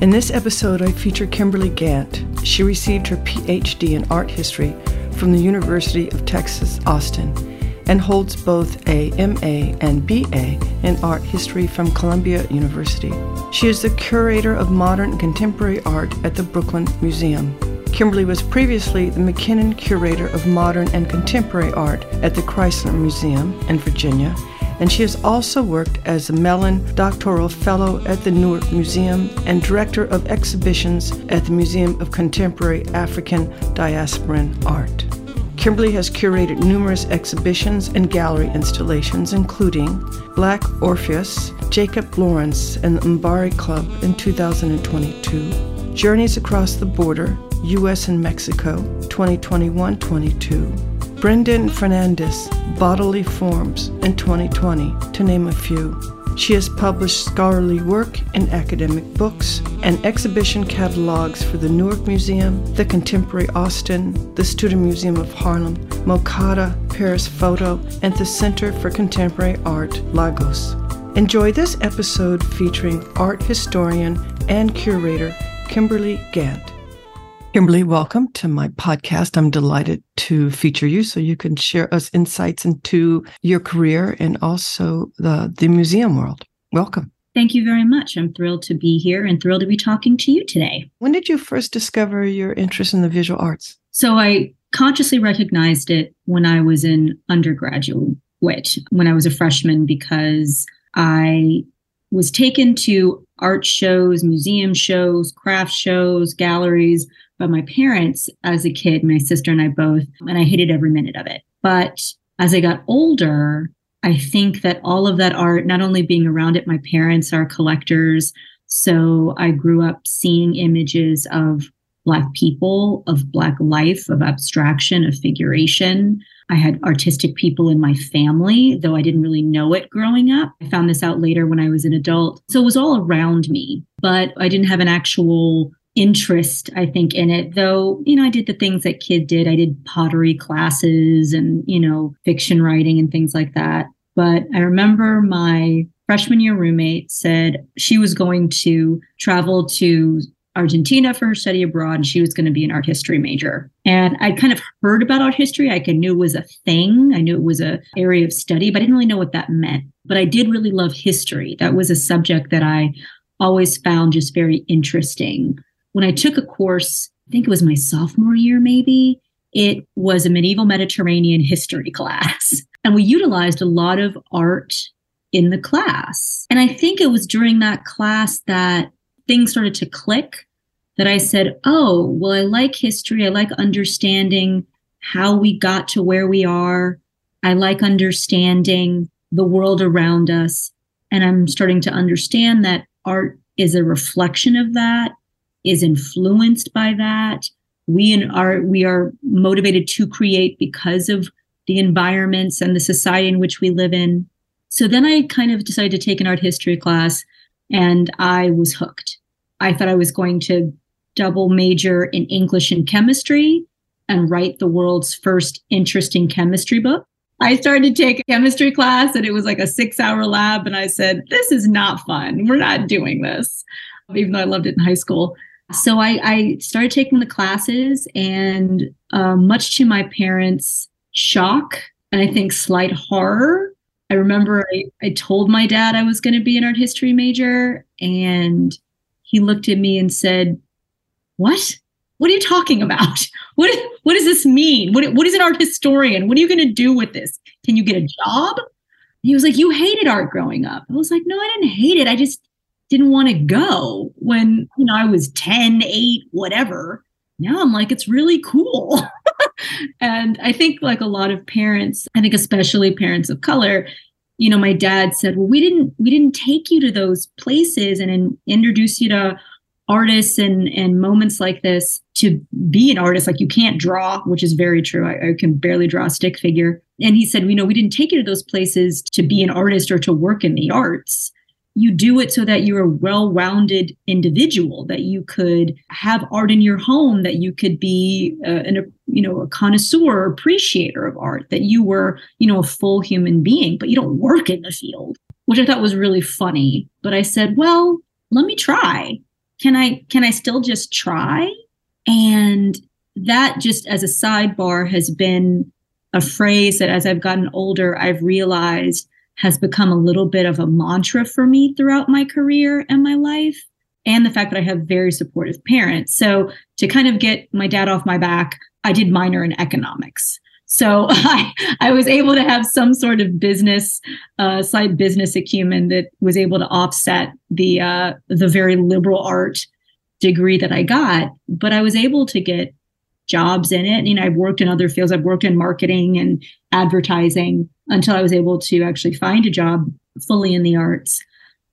In this episode, I feature Kimberly Gant. She received her PhD in art history from the University of Texas, Austin, and holds both a MA and BA in art history from Columbia University. She is the curator of modern and contemporary art at the Brooklyn Museum. Kimberly was previously the McKinnon Curator of Modern and Contemporary Art at the Chrysler Museum in Virginia and she has also worked as a Mellon Doctoral Fellow at the Newark Museum and Director of Exhibitions at the Museum of Contemporary African Diasporan Art. Kimberly has curated numerous exhibitions and gallery installations, including Black Orpheus, Jacob Lawrence, and the Mbari Club in 2022, Journeys Across the Border, U.S. and Mexico, 2021 22, Brendan Fernandes, Bodily Forms in 2020, to name a few. She has published scholarly work in academic books and exhibition catalogs for the Newark Museum, the Contemporary Austin, the Studio Museum of Harlem, MoCADA, Paris Photo, and the Center for Contemporary Art, Lagos. Enjoy this episode featuring art historian and curator Kimberly Gant. Kimberly, welcome to my podcast. I'm delighted to feature you so you can share us insights into your career and also the, the museum world. Welcome. Thank you very much. I'm thrilled to be here and thrilled to be talking to you today. When did you first discover your interest in the visual arts? So I consciously recognized it when I was in undergraduate, when I was a freshman, because I was taken to art shows, museum shows, craft shows, galleries by my parents as a kid, my sister and I both, and I hated every minute of it. But as I got older, I think that all of that art, not only being around it, my parents are collectors. So I grew up seeing images of Black people, of Black life, of abstraction, of figuration. I had artistic people in my family, though I didn't really know it growing up. I found this out later when I was an adult. So it was all around me, but I didn't have an actual interest, I think, in it. Though, you know, I did the things that kid did. I did pottery classes and, you know, fiction writing and things like that. But I remember my freshman year roommate said she was going to travel to Argentina for her study abroad and she was going to be an art history major. And I kind of heard about art history. I knew it was a thing. I knew it was a area of study, but I didn't really know what that meant. But I did really love history. That was a subject that I always found just very interesting when I took a course, I think it was my sophomore year, maybe, it was a medieval Mediterranean history class. And we utilized a lot of art in the class. And I think it was during that class that things started to click that I said, oh, well, I like history. I like understanding how we got to where we are. I like understanding the world around us. And I'm starting to understand that art is a reflection of that is influenced by that. We are we are motivated to create because of the environments and the society in which we live in. So then I kind of decided to take an art history class and I was hooked. I thought I was going to double major in English and chemistry and write the world's first interesting chemistry book. I started to take a chemistry class and it was like a six hour lab. And I said, This is not fun. We're not doing this, even though I loved it in high school. So I, I started taking the classes, and uh, much to my parents' shock and I think slight horror, I remember I, I told my dad I was going to be an art history major, and he looked at me and said, "What? What are you talking about? What what does this mean? What what is an art historian? What are you going to do with this? Can you get a job?" He was like, You hated art growing up. I was like, No, I didn't hate it. I just didn't want to go when, you know, I was 10, 8, whatever. Now I'm like, it's really cool. and I think like a lot of parents, I think especially parents of color, you know, my dad said, "Well, we didn't we didn't take you to those places and, introduce you to artists and and moments like this to be an artist like you can't draw which is very true I, I, can barely draw a stick figure and he said you know we didn't take you to those places to be an artist or to work in the arts you do it so that you're a well-rounded individual that you could have art in your home that you could be uh, an, a you know a connoisseur or appreciator of art that you were you know a full human being but you don't work in the field which i thought was really funny. But i said well let me try. Can i can i still just try? And that just as a sidebar has been a phrase that as i've gotten older i've realized has become a little bit of a mantra for me throughout my career and my life and the fact that I have very supportive parents. So to kind of get my dad off my back, I did minor in economics. So I, I was able to have some sort of business, uh, side business acumen that was able to offset the uh, the very liberal art degree that I got. But I was able to get jobs in it. You know, I've worked in other fields. I've worked in marketing and advertising until I was able to actually find a job fully in the arts.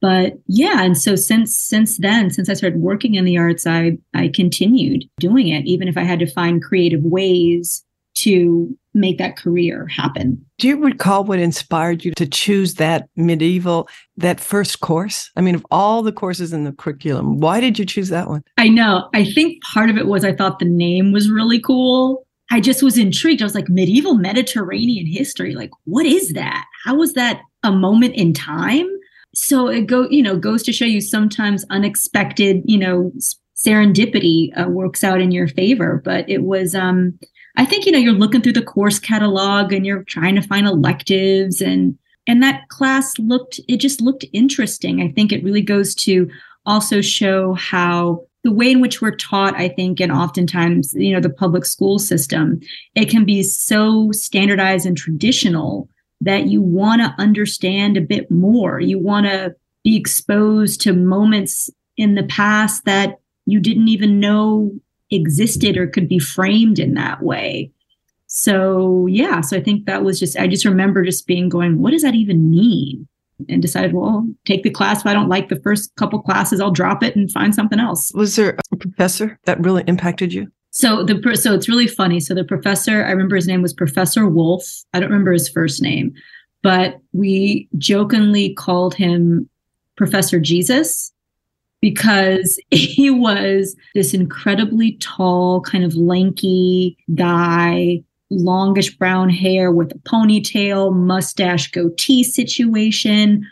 But yeah, and so since since then, since I started working in the arts, I I continued doing it, even if I had to find creative ways to make that career happen. Do you recall what inspired you to choose that medieval, that first course? I mean, of all the courses in the curriculum, why did you choose that one? I know. I think part of it was I thought the name was really cool. I just was intrigued. I was like, medieval Mediterranean history. Like, what is that? How was that a moment in time? So it go, you know, goes to show you sometimes unexpected, you know, serendipity uh, works out in your favor. But it was, um, I think, you know, you're looking through the course catalog and you're trying to find electives and and that class looked it just looked interesting. I think it really goes to also show how the way in which we're taught, I think, and oftentimes, you know, the public school system, it can be so standardized and traditional that you want to understand a bit more. You want to be exposed to moments in the past that you didn't even know existed or could be framed in that way. So, yeah, so I think that was just, I just remember just being going, what does that even mean? And decided, well, take the class. If I don't like the first couple classes, I'll drop it and find something else. Was there a professor that really impacted you? So the so it's really funny. So the professor, I remember his name was Professor Wolf. I don't remember his first name, but we jokingly called him Professor Jesus because he was this incredibly tall, kind of lanky guy longish brown hair with a ponytail, mustache, goatee situation,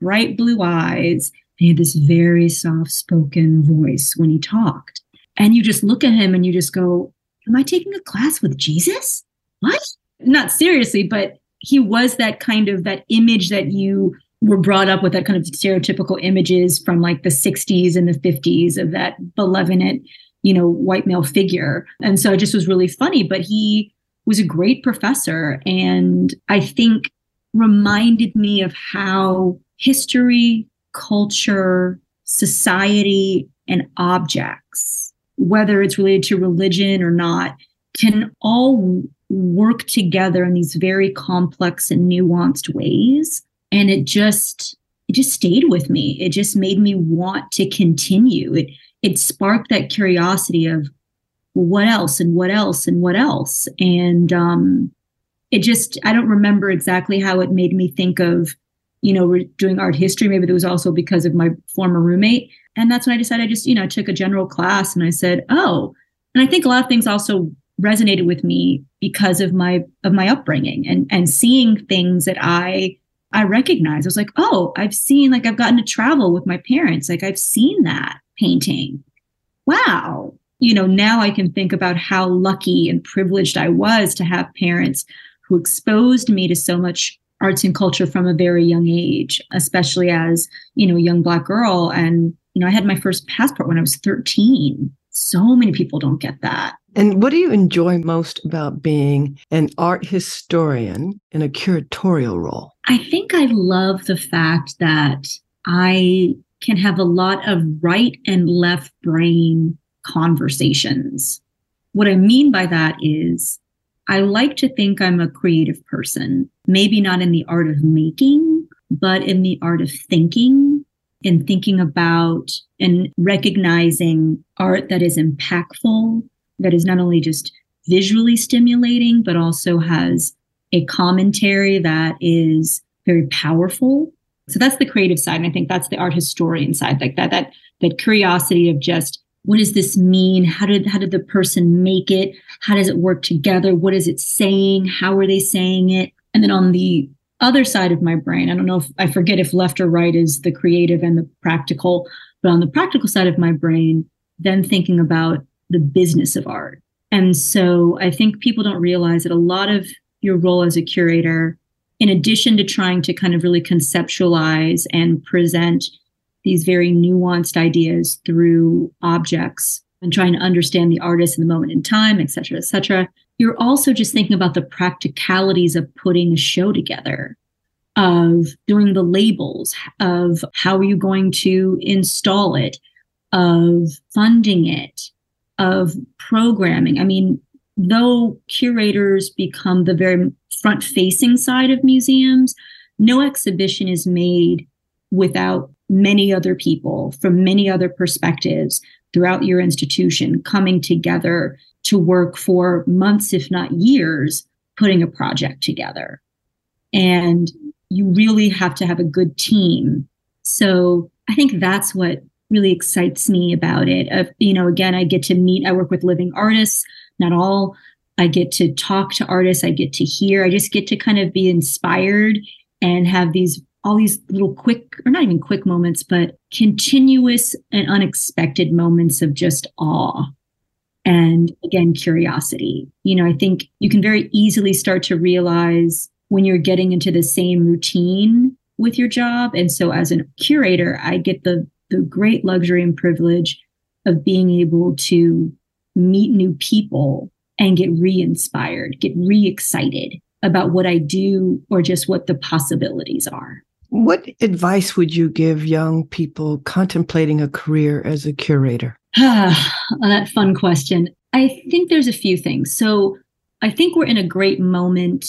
bright blue eyes. He had this very soft spoken voice when he talked. And you just look at him and you just go, Am I taking a class with Jesus? What? Not seriously, but he was that kind of that image that you were brought up with that kind of stereotypical images from like the 60s and the 50s of that benevolent, you know, white male figure. And so it just was really funny. But he was a great professor and I think reminded me of how history, culture, society, and objects, whether it's related to religion or not, can all work together in these very complex and nuanced ways. And it just, it just stayed with me. It just made me want to continue. It, it sparked that curiosity of what else and what else and what else? And um it just i don't remember exactly how it made me think of you know doing art history. Maybe it was also because of my former roommate. And that's when i decided i just you know i took a general class and i said oh and i think a lot of things also resonated with me because of my of my upbringing and and seeing things that i i recognize. I was like oh i've seen like i've gotten to travel with my parents. Like i've seen that painting. Wow you know, now I can think about how lucky and privileged I was to have parents who exposed me to so much arts and culture from a very young age, especially as, you know, a young black girl. And, you know, I had my first passport when I was 13. So many people don't get that. And what do you enjoy most about being an art historian in a curatorial role? I think I love the fact that I can have a lot of right and left brain conversations. What I mean by that is I like to think I'm a creative person, maybe not in the art of making, but in the art of thinking and thinking about and recognizing art that is impactful, that is not only just visually stimulating, but also has a commentary that is very powerful. So that's the creative side. And I think that's the art historian side, like that, that, that curiosity of just what does this mean? How did how did the person make it? How does it work together? What is it saying? How are they saying it? And then on the other side of my brain, I don't know if I forget if left or right is the creative and the practical, but on the practical side of my brain, then thinking about the business of art. And so I think people don't realize that a lot of your role as a curator, in addition to trying to kind of really conceptualize and present these very nuanced ideas through objects and trying to understand the artist in the moment in time, et cetera, et cetera. You're also just thinking about the practicalities of putting a show together, of doing the labels, of how are you going to install it, of funding it, of programming. I mean, though curators become the very front facing side of museums, no exhibition is made without many other people from many other perspectives throughout your institution coming together to work for months, if not years, putting a project together. And you really have to have a good team. So I think that's what really excites me about it. Of, you know, again, I get to meet, I work with living artists, not all. I get to talk to artists, I get to hear, I just get to kind of be inspired and have these all these little quick, or not even quick moments, but continuous and unexpected moments of just awe. And again, curiosity. You know, I think you can very easily start to realize when you're getting into the same routine with your job. And so as a curator, I get the the great luxury and privilege of being able to meet new people and get re-inspired, get re-excited about what I do or just what the possibilities are. What advice would you give young people contemplating a career as a curator? that fun question. I think there's a few things. So I think we're in a great moment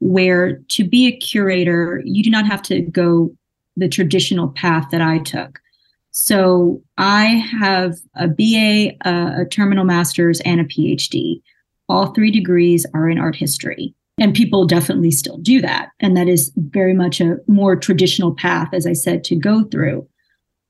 where to be a curator, you do not have to go the traditional path that I took. So I have a BA, a, a terminal master's, and a PhD. All three degrees are in art history. And people definitely still do that. And that is very much a more traditional path, as I said, to go through.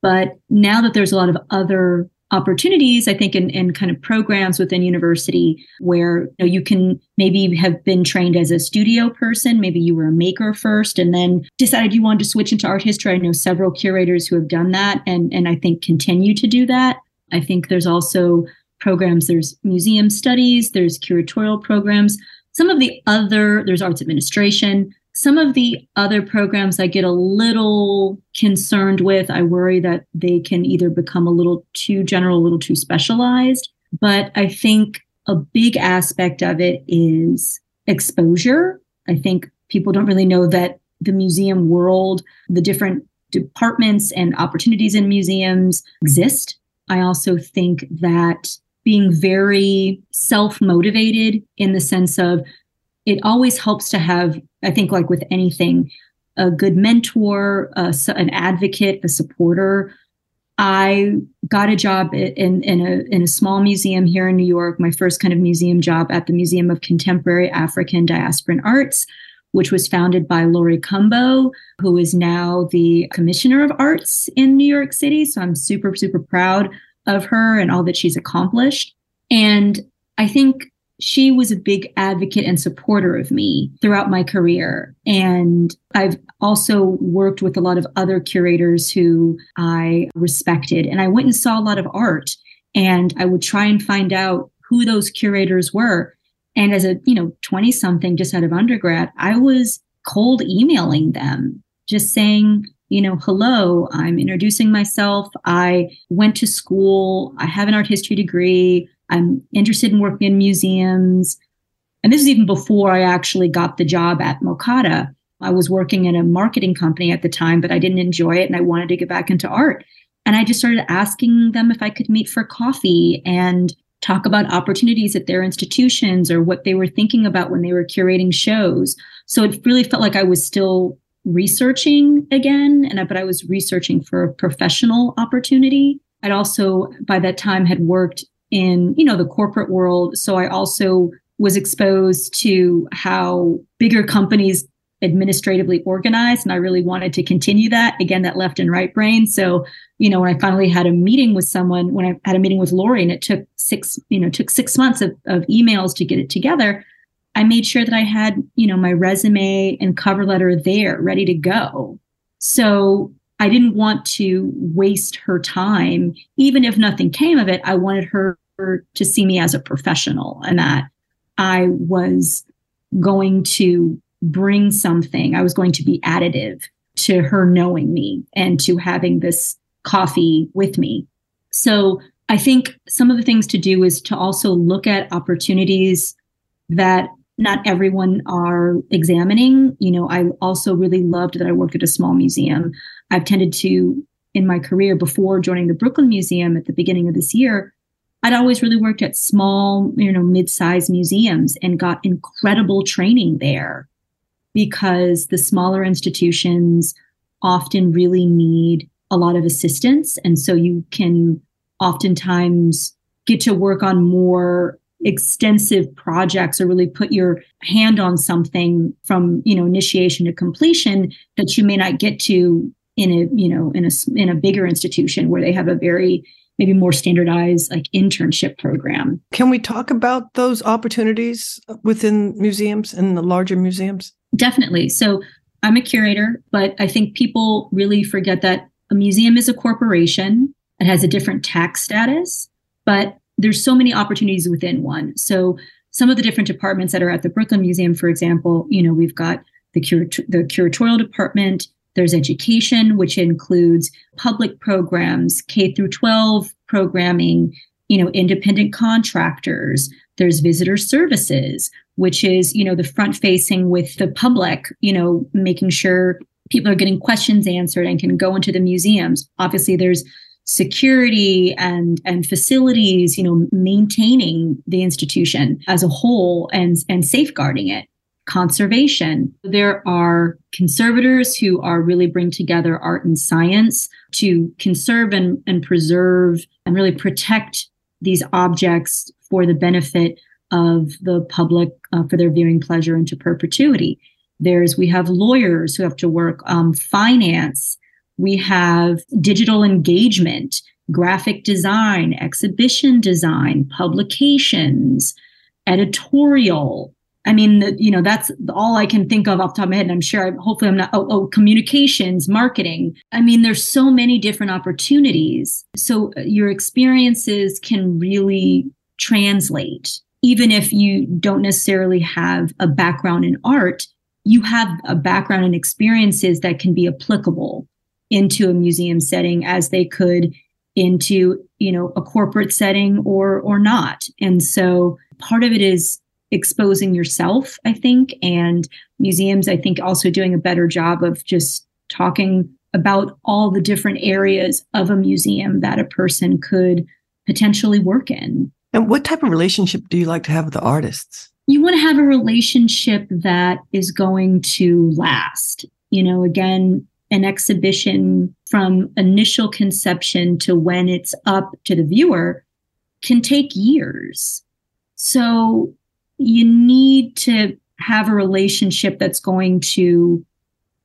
But now that there's a lot of other opportunities, I think, in, in kind of programs within university where you, know, you can maybe have been trained as a studio person, maybe you were a maker first and then decided you wanted to switch into art history. I know several curators who have done that and, and I think continue to do that. I think there's also programs, there's museum studies, there's curatorial programs. Some of the other, there's arts administration. Some of the other programs I get a little concerned with, I worry that they can either become a little too general, a little too specialized. But I think a big aspect of it is exposure. I think people don't really know that the museum world, the different departments and opportunities in museums exist. I also think that being very self motivated in the sense of it always helps to have, I think, like with anything, a good mentor, uh, an advocate, a supporter. I got a job in, in, a, in a small museum here in New York, my first kind of museum job at the Museum of Contemporary African Diasporan Arts, which was founded by Laurie Cumbo, who is now the Commissioner of Arts in New York City. So I'm super, super proud of her and all that she's accomplished. And I think she was a big advocate and supporter of me throughout my career. And I've also worked with a lot of other curators who I respected. And I went and saw a lot of art and I would try and find out who those curators were. And as a, you know, 20 something just out of undergrad, I was cold emailing them, just saying, you know, hello, I'm introducing myself. I went to school. I have an art history degree. I'm interested in working in museums. And this is even before I actually got the job at MoCADA. I was working in a marketing company at the time, but I didn't enjoy it and I wanted to get back into art. And I just started asking them if I could meet for coffee and talk about opportunities at their institutions or what they were thinking about when they were curating shows. So it really felt like I was still researching again, and but I was researching for a professional opportunity. I'd also by that time had worked in, you know, the corporate world, so I also was exposed to how bigger companies administratively organized and i really wanted to continue that again that left and right brain so you know when i finally had a meeting with someone when i had a meeting with Laurie and it took six you know took six months of, of emails to get it together i made sure that i had you know my resume and cover letter there ready to go so i didn't want to waste her time even if nothing came of it i wanted her to see me as a professional and that i was going to bring something. I was going to be additive to her knowing me and to having this coffee with me. So I think some of the things to do is to also look at opportunities that not everyone are examining. You know, I also really loved that I worked at a small museum. I've tended to, in my career before joining the Brooklyn Museum at the beginning of this year, I'd always really worked at small, you know, mid-sized museums and got incredible training there because the smaller institutions often really need a lot of assistance. And so you can oftentimes get to work on more extensive projects or really put your hand on something from you know initiation to completion that you may not get to in a you know in a in a bigger institution where they have a very maybe more standardized like internship program can we talk about those opportunities within museums and the larger museums Definitely. So I'm a curator, but I think people really forget that a museum is a corporation. It has a different tax status, but there's so many opportunities within one. So some of the different departments that are at the Brooklyn Museum, for example, you know, we've got the, the curatorial department, there's education, which includes public programs, K through 12 programming, you know, independent contractors. There's visitor services which is, you know, the front facing with the public, you know, making sure people are getting questions answered and can go into the museums. Obviously, there's security and and facilities you know maintaining the institution as a whole and and safeguarding it conservation there are conservators who are really bring together art and science to conserve and, and preserve and really protect these objects for the benefit of the public uh, for their viewing pleasure into perpetuity. There's we have lawyers who have to work um, finance. We have digital engagement, graphic design, exhibition design, publications, editorial. I mean, you know, that's all I can think of off the top of my head. And I'm sure, I, hopefully, I'm not. Oh, oh, communications, marketing. I mean, there's so many different opportunities. So uh, your experiences can really translate even if you don't necessarily have a background in art, you have a background and experiences that can be applicable into a museum setting as they could into you know a corporate setting or or not and so part of it is exposing yourself i think and museums i think also doing a better job of just talking about all the different areas of a museum that a person could potentially work in and what type of relationship do you like to have with the artists? You want to have a relationship that is going to last. You know, again, an exhibition from initial conception to when it's up to the viewer can take years. So you need to have a relationship that's going to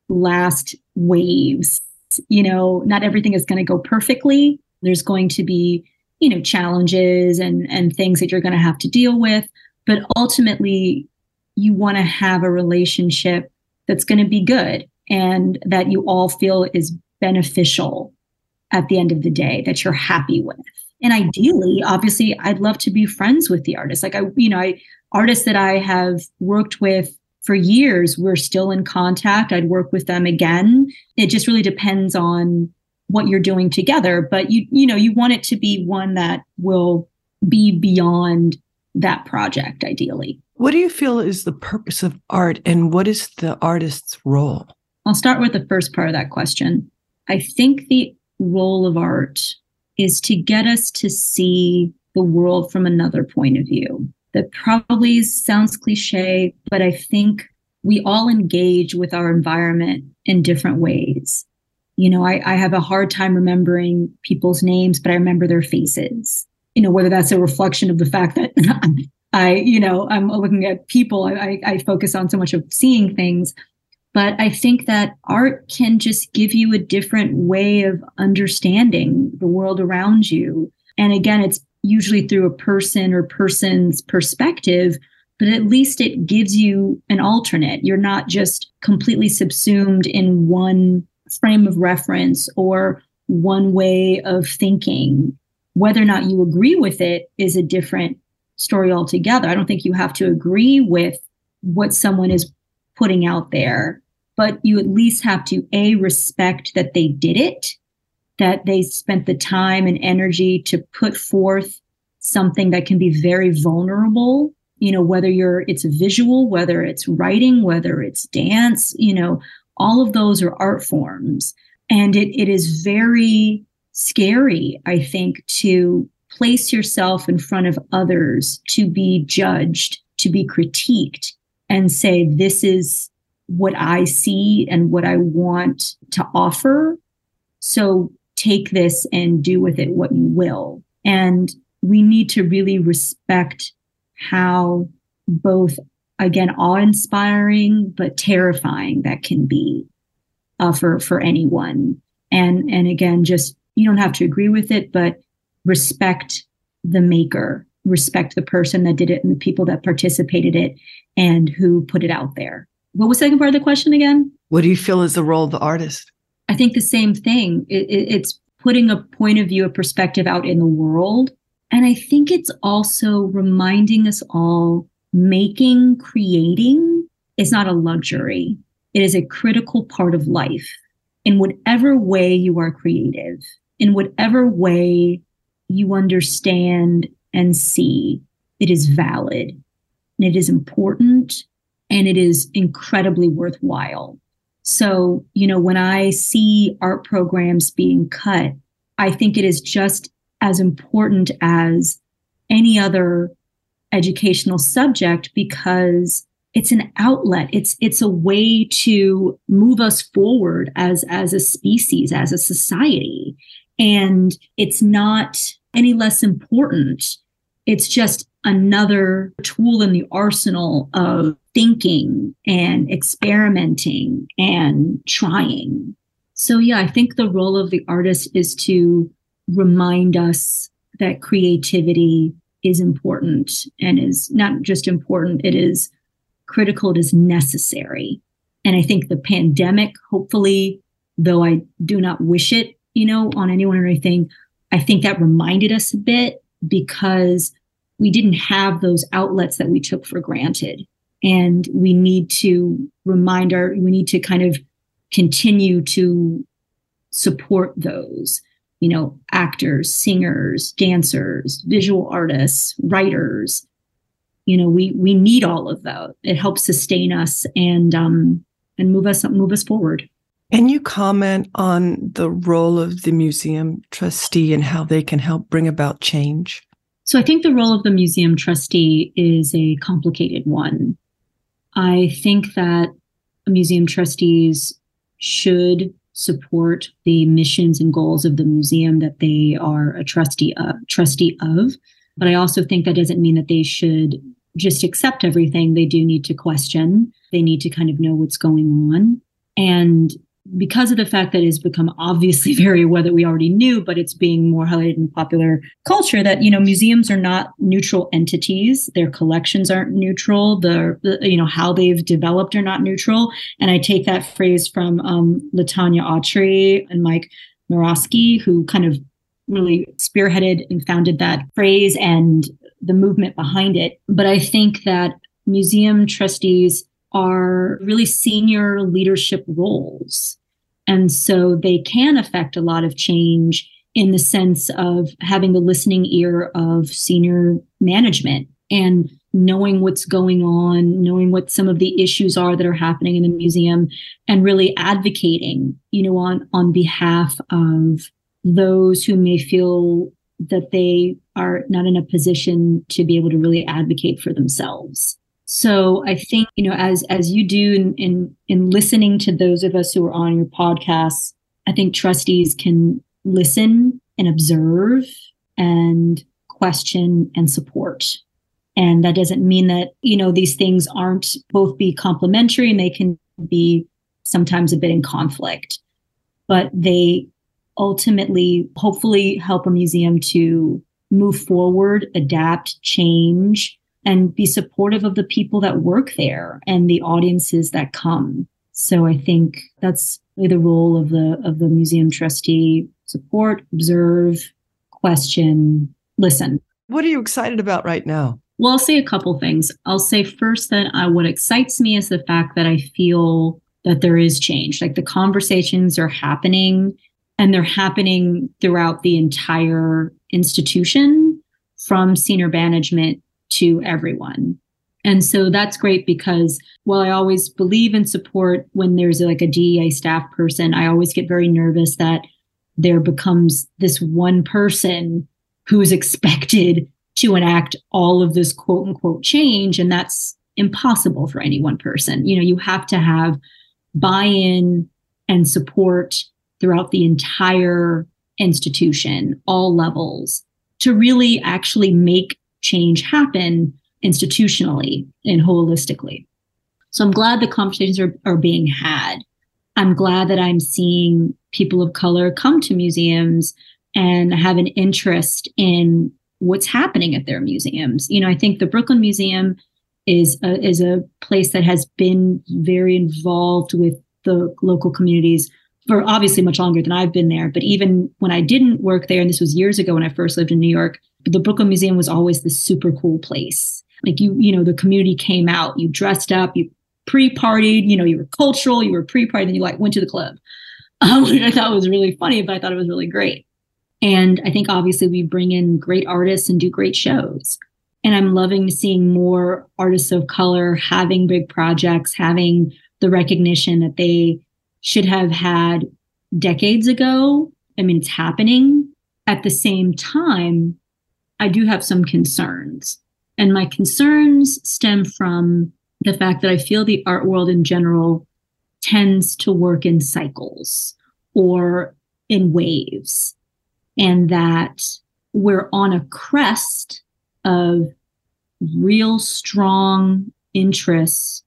last waves. You know, not everything is going to go perfectly. There's going to be you know challenges and and things that you're going to have to deal with but ultimately you want to have a relationship that's going to be good and that you all feel is beneficial at the end of the day that you're happy with and ideally obviously i'd love to be friends with the artist like i you know i artists that i have worked with for years we're still in contact. I'd work with them again. It just really depends on what you're doing together, but you you know, you want it to be one that will be beyond that project ideally. What do you feel is the purpose of art and what is the artist's role? I'll start with the first part of that question. I think the role of art is to get us to see the world from another point of view. That probably sounds cliche, but I think we all engage with our environment in different ways. You know, I, I have a hard time remembering people's names, but I remember their faces. You know, whether that's a reflection of the fact that I, you know, I'm looking at people, I, I focus on so much of seeing things. But I think that art can just give you a different way of understanding the world around you. And again, it's usually through a person or person's perspective, but at least it gives you an alternate. You're not just completely subsumed in one frame of reference or one way of thinking. Whether or not you agree with it is a different story altogether. I don't think you have to agree with what someone is putting out there, but you at least have to A, respect that they did it that they spent the time and energy to put forth something that can be very vulnerable you know whether you're it's visual whether it's writing whether it's dance you know all of those are art forms. And it, it is very scary i think to place yourself in front of others to be judged to be critiqued and say this is what i see and what i want to offer so take this and do with it what you will. And we need to really respect how both, again, awe inspiring, but terrifying that can be uh, for, for anyone. And, and again, just you don't have to agree with it, but respect the maker, respect the person that did it and the people that participated it and who put it out there. What was the second part of the question again? What do you feel is the role of the artist? I think the same thing. It, it, it's putting a point of view, a perspective out in the world. And I think it's also reminding us all making, creating is not a luxury. It is a critical part of life. In whatever way you are creative, in whatever way you understand and see, it is valid and it is important and it is incredibly worthwhile. So, you know, when I see art programs being cut, I think it is just as important as any other educational subject because it's an outlet. It's it's a way to move us forward as as a species as a society. And it's not any less important. It's just another tool in the arsenal of thinking and experimenting and trying. So, yeah, I think the role of the artist is to remind us that creativity is important and is not just important, it is critical, it is necessary. And I think the pandemic, hopefully, though I do not wish it, you know, on anyone or anything, I think that reminded us a bit because we didn't have those outlets that we took for granted. And we need to remind our we need to kind of continue to support those you know actors singers dancers visual artists writers. You know we we need all of that. It helps sustain us and um and move us move us forward. Can you comment on the role of the museum trustee and how they can help bring about change so i think the role of the museum trustee is a complicated one I think that museum trustees should support the missions and goals of the museum that they are a trustee of, trustee of. But I also think that doesn't mean that they should just accept everything. They do need to question. They need to kind of know what's going on. And because of the fact that it's become obviously very aware that we already knew, but it's being more highlighted in popular culture that, you know, museums are not neutral entities. Their collections aren't neutral. The, you know, how they've developed are not neutral. And I take that phrase from um, Latanya Autry and Mike Murawski, who kind of really spearheaded and founded that phrase and the movement behind it. But I think that museum trustees are really senior leadership roles. And so they can affect a lot of change in the sense of having the listening ear of senior management and knowing what's going on, knowing what some of the issues are that are happening in the museum, and really advocating, you know, on on behalf of those who may feel that they are not in a position to be able to really advocate for themselves. So I think, you know, as as you do in in, in listening to those of us who are on your podcasts, I think trustees can listen and observe and question and support and that doesn't mean that, you know, these things aren't both be complementary and they can be sometimes a bit in conflict. But they ultimately, hopefully, help a museum to move forward, adapt, change, and be supportive of the people that work there and the audiences that come. So I think that's really the role of the of the museum trustee: support, observe, question, listen. What are you excited about right now? Well, I'll say a couple things. I'll say first that uh, what excites me is the fact that I feel that there is change. Like the conversations are happening and they're happening throughout the entire institution from senior management to everyone. And so that's great because while I always believe and support when there's like a DEA staff person, I always get very nervous that there becomes this one person who's expected to enact all of this quote unquote change. And that's impossible for any one person. You know, you have to have buy in and support throughout the entire institution, all levels, to really actually make change happen institutionally and holistically. So I'm glad the conversations are, are being had. I'm glad that I'm seeing people of color come to museums and have an interest in what's happening at their museums. You know, I think the Brooklyn Museum is a, is a place that has been very involved with the local communities for obviously much longer than I've been there. But even when I didn't work there, and this was years ago when I first lived in New York, the Brooklyn Museum was always this super cool place. Like you, you know, the community came out, you dressed up, you pre-partied, you know, you were cultural, you were pre-party, then you like went to the club. Um, which I thought was really funny, but I thought it was really great. And I think obviously we bring in great artists and do great shows. And I'm loving seeing more artists of color having big projects, having the recognition that they should have had decades ago. I mean, it's happening. At the same time, I do have some concerns. And my concerns stem from the fact that I feel the art world in general tends to work in cycles or in waves and that we're on a crest of real strong interests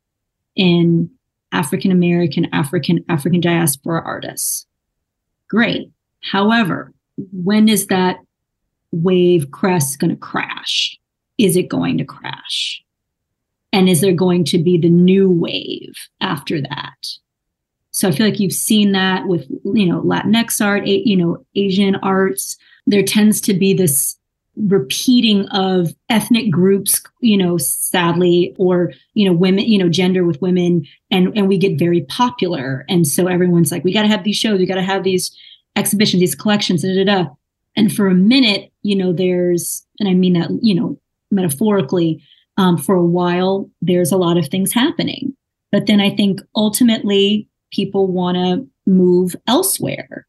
in African American, African, African diaspora artists. Great. However, when is that wave crest going to crash? Is it going to crash? And is there going to be the new wave after that? So I feel like you've seen that with, you know, Latinx art, you know, Asian arts. There tends to be this repeating of ethnic groups, you know, sadly, or, you know, women, you know, gender with women, and, and we get very popular. And so everyone's like, we got to have these shows, we got to have these exhibitions, these collections, da, da, da. And for a minute, you know, there's, and I mean that, you know, metaphorically, um, for a while, there's a lot of things happening. But then I think ultimately people want to move elsewhere.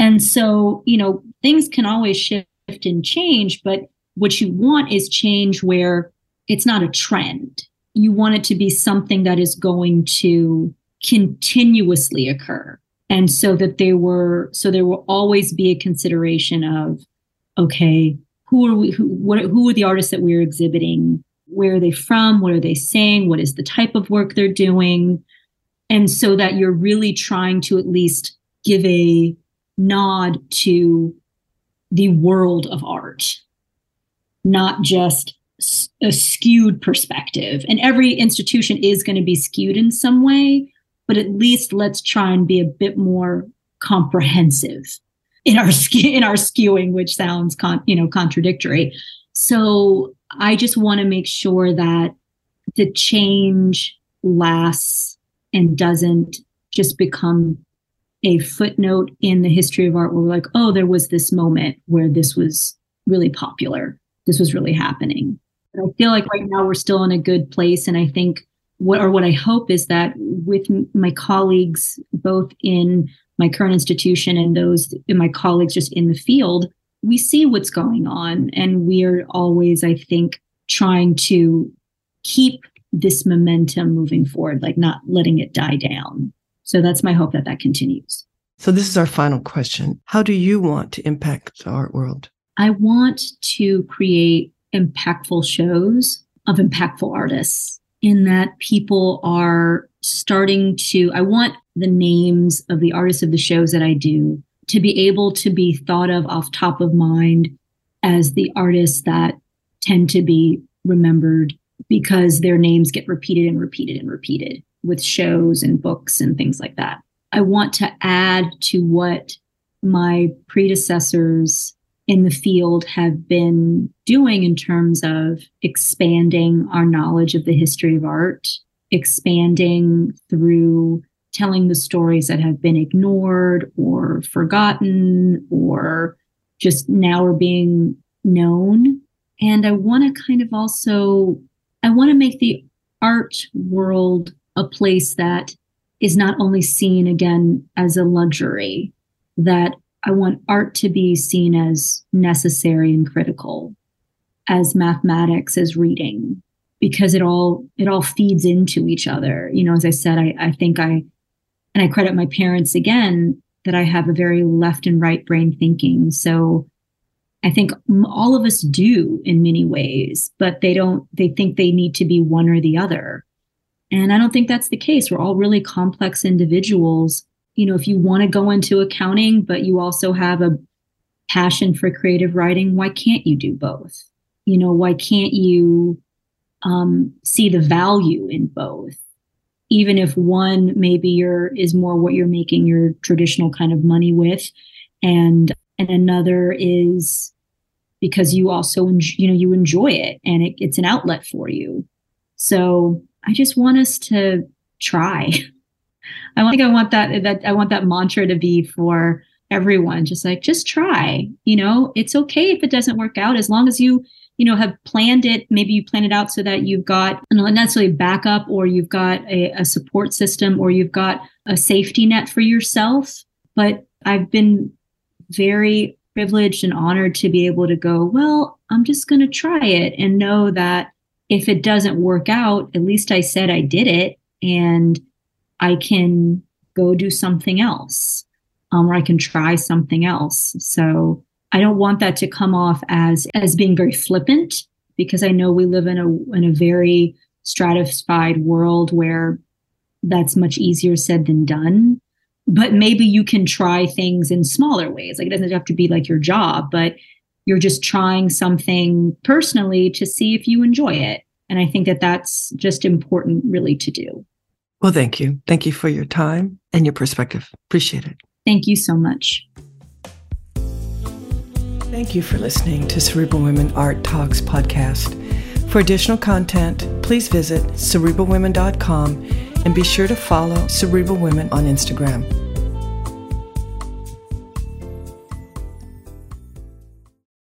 And so, you know, things can always shift and change, but what you want is change where it's not a trend. You want it to be something that is going to continuously occur. And so that there were, so there will always be a consideration of, okay, who are we, who, what, who are the artists that we're exhibiting? Where are they from? What are they saying? What is the type of work they're doing? And so that you're really trying to at least give a nod to the world of art, not just a skewed perspective. And every institution is going to be skewed in some way, but at least let's try and be a bit more comprehensive in our in our skewing, which sounds con- you know contradictory. So I just want to make sure that the change lasts and doesn't just become a footnote in the history of art where we're like, oh, there was this moment where this was really popular. This was really happening. But I feel like right now we're still in a good place. And I think what or what I hope is that with my colleagues, both in my current institution and those in my colleagues just in the field, we see what's going on. And we are always, I think, trying to keep this momentum moving forward, like not letting it die down. So that's my hope that that continues. So this is our final question. How do you want to impact the art world? I want to create impactful shows of impactful artists in that people are starting to I want the names of the artists of the shows that I do to be able to be thought of off top of mind as the artists that tend to be remembered because their names get repeated and repeated and repeated with shows and books and things like that. I want to add to what my predecessors in the field have been doing in terms of expanding our knowledge of the history of art, expanding through telling the stories that have been ignored or forgotten or just now are being known. And I want to kind of also, I want to make the art world a place that is not only seen again as a luxury, that I want art to be seen as necessary and critical, as mathematics, as reading, because it all it all feeds into each other. You know, as I said, I, I think I and I credit my parents again that I have a very left and right brain thinking. So I think all of us do in many ways, but they don't, they think they need to be one or the other. And I don't think that's the case. We're all really complex individuals. You know, if you want to go into accounting, but you also have a passion for creative writing, why can't you do both? You know, why can't you um, see the value in both? Even if one maybe you're is more what you're making your traditional kind of money with, and and another is because you also you know you enjoy it and it, it's an outlet for you. So I just want us to try. I think I want that that I want that mantra to be for everyone. Just like just try. You know, it's okay if it doesn't work out as long as you you know have planned it. Maybe you plan it out so that you've got not necessarily backup or you've got a, a support system or you've got a safety net for yourself. But I've been very privileged and honored to be able to go. Well, I'm just going to try it and know that if it doesn't work out, at least I said I did it and I can go do something else um, or I can try something else. So I don't want that to come off as as being very flippant because I know we live in a in a very stratified world where that's much easier said than done. But maybe you can try things in smaller ways. Like it doesn't have to be like your job, but you're just trying something personally to see if you enjoy it. And I think that that's just important, really, to do. Well, thank you. Thank you for your time and your perspective. Appreciate it. Thank you so much. Thank you for listening to Cerebral Women Art Talks podcast. For additional content, please visit cerebralwomen.com and be sure to follow Cerebral Women on Instagram.